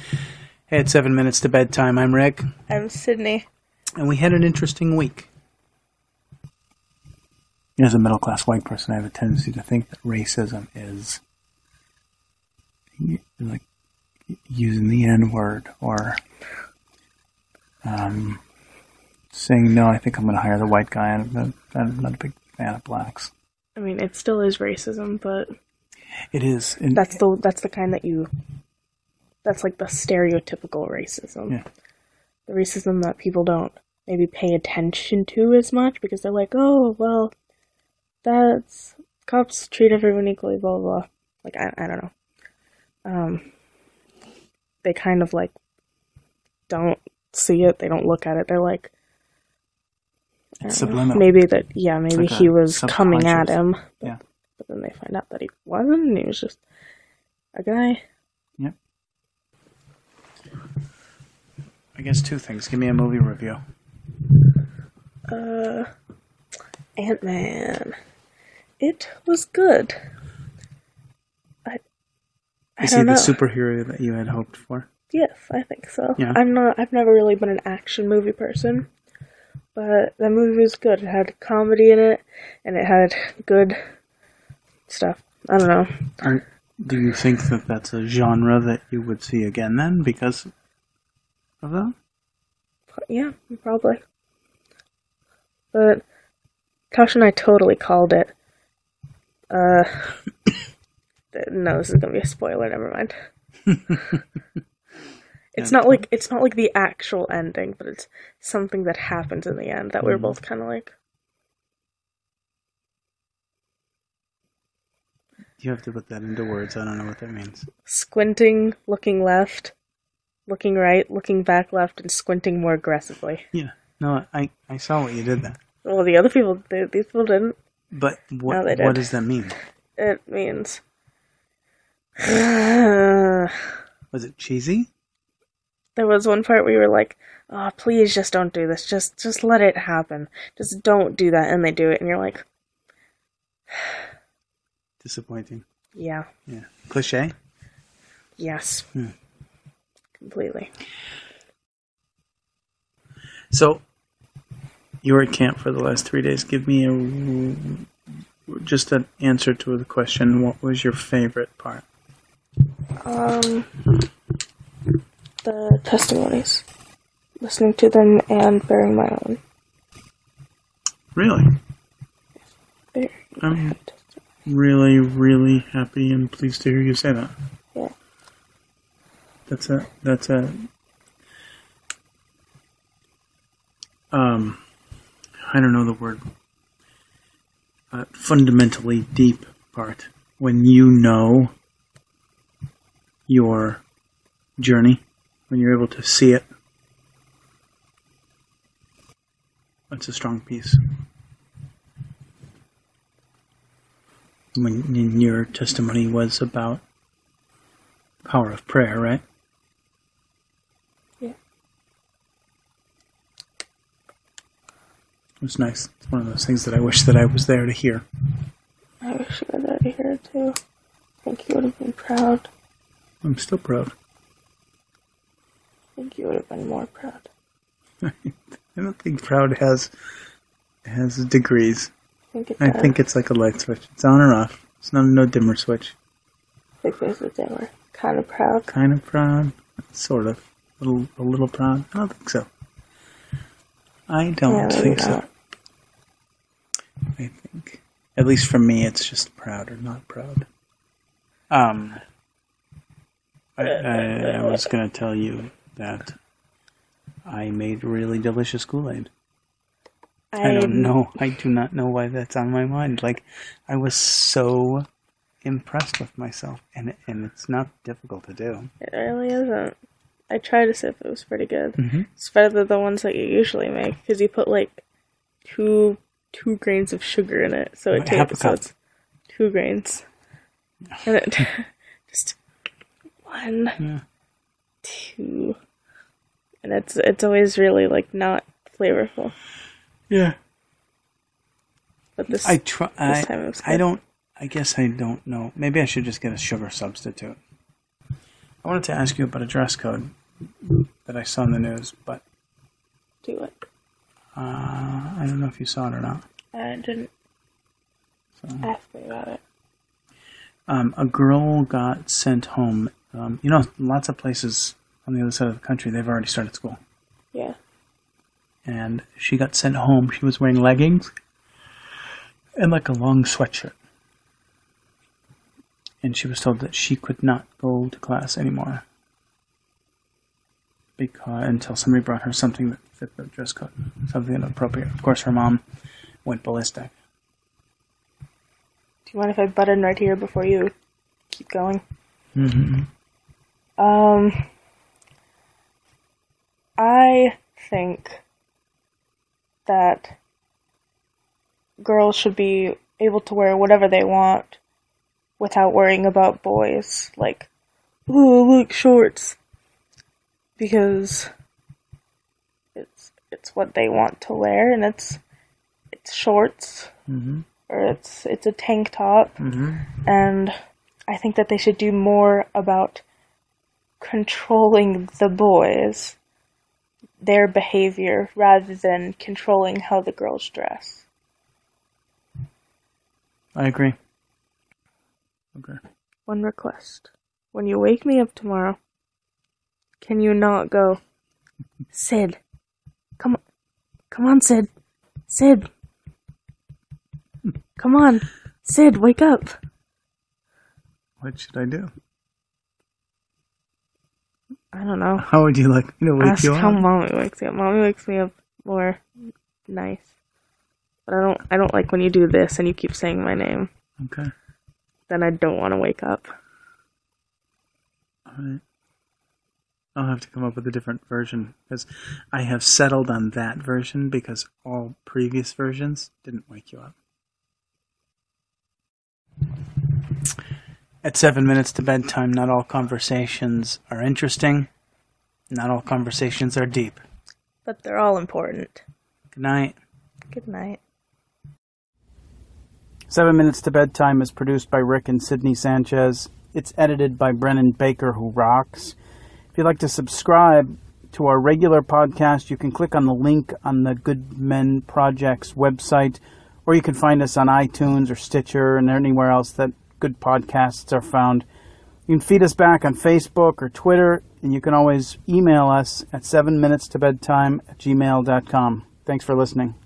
Hey, it's seven minutes to bedtime. I'm Rick, I'm Sydney. and we had an interesting week. As a middle class white person, I have a tendency to think that racism is like using the N word or um, saying, no, I think I'm going to hire the white guy. I'm not, I'm not a big fan of blacks. I mean, it still is racism, but It is. And that's the that's the kind that you. That's like the stereotypical racism. Yeah. The racism that people don't maybe pay attention to as much because they're like, oh well, that's cops treat everyone equally, blah blah. blah. Like I I don't know. Um. They kind of like don't see it. They don't look at it. They're like. Know. Maybe that, yeah, maybe like he was coming at him. But, yeah. but then they find out that he wasn't, and he was just a guy. I guess two things. Give me a movie review. Uh, Ant Man. It was good. I, I Is he the know. superhero that you had hoped for? Yes, I think so. Yeah. I'm not. I've never really been an action movie person, but that movie was good. It had comedy in it, and it had good stuff. I don't know. Are, do you think that that's a genre that you would see again then because that? Yeah, probably. But Tosh and I totally called it. Uh, no, this is gonna be a spoiler. Never mind. it's Yeah. not like it's not like the actual ending, but it's something that happens in the end that we were Mhm. both kind of like. You have to put that into words. I don't know what that means. squinting, looking left, looking right, looking back left, and squinting more aggressively. Yeah. No, I, I saw what you did there. Well, the other people, they, these people didn't. But what what did. does that mean? It means. Was it cheesy? There was one part where you were like, "Oh, please, just don't do this. Just, just let it happen. Just don't do that." And they do it, and you're like, Disappointing. "Yeah, Yeah. Cliche? yes, Hmm. Completely." So you were at camp for the last three days. Give me a just an answer to the question. What was your favorite part? Um, the testimonies, listening to them and bearing my own. Really? Own really, really happy and pleased to hear you say that. That's a that's a um I don't know the word uh, fundamentally deep part when you know your journey when you're able to see it that's a strong piece when your testimony was about power of prayer, right? Yeah. It was nice. It's one of those things that I wish that I was there to hear. I wish you were there to hear it too. I think you would have been proud. I'm still proud. I think you would have been more proud. I don't think proud has has degrees. I think it I think it's like a light switch. It's on or off. It's not a no dimmer switch. I think there's a dimmer. Kind of proud. Kind of proud, sort of. A little, a little proud. I don't think so. I don't Yeah, think so. I think, at least for me, it's just proud or not proud. Um, I, I, I was going to tell you that I made really delicious Kool Aid. I don't know. I do not know why that's on my mind. Like, I was so impressed with myself, and and it's not difficult to do. It really isn't. I tried to see if it was pretty good. Mm-hmm. It's better than the ones that you usually make because you put like two two grains of sugar in it, so it What, tastes so it's two grains, and it just one, Yeah. two, and it's it's always really like not flavorful. Yeah. But this I try. I, time it was I don't. I guess I don't know. Maybe I should just get a sugar substitute. I wanted to ask you about a dress code that I saw in the news, but Do it. uh, I don't know if you saw it or not. I didn't So, ask me about it. um, a girl got sent home. Um, you know, lots of places on the other side of the country, they've already started school. Yeah. And she got sent home. She was wearing leggings and like a long sweatshirt. And she was told that she could not go to class anymore because until somebody brought her something that fit the dress code, something appropriate. Of course, her mom went ballistic. Do you mind if I butt in right here before you keep going? Mm-hmm. Um, I think that girls should be able to wear whatever they want without worrying about boys. Like, ooh, look, shorts. Because it's it's what they want to wear, and it's it's shorts Mm-hmm. or it's it's a tank top Mm-hmm. and I think that they should do more about controlling the boys, their behavior, rather than controlling how the girls dress. I agree. Okay. One request. When you wake me up tomorrow, can you not go, Sid? Come on. Come on, Sid. Sid. Come on. Sid, wake up. What should I do? I don't know. How would you like me to wake Ask you how mommy wakes me up. Mommy wakes me up more nice. But I don't I don't like when you do this and you keep saying my name. Okay. Then I don't want to wake up. All right. I'll have to come up with a different version because I have settled on that version because all previous versions didn't wake you up. At seven minutes to bedtime, not all conversations are interesting. Not all conversations are deep. But they're all important. Good night. Good night. Seven Minutes to Bedtime is produced by Rick and Sydney Sanchez. It's edited by Brennan Baker, who rocks. If you'd like to subscribe to our regular podcast, you can click on the link on the Good Men Project's website, or you can find us on iTunes or Stitcher and anywhere else that good podcasts are found. You can feed us back on Facebook or Twitter, and you can always email us at 7 minutes to bedtime at gmail.com. Thanks for listening.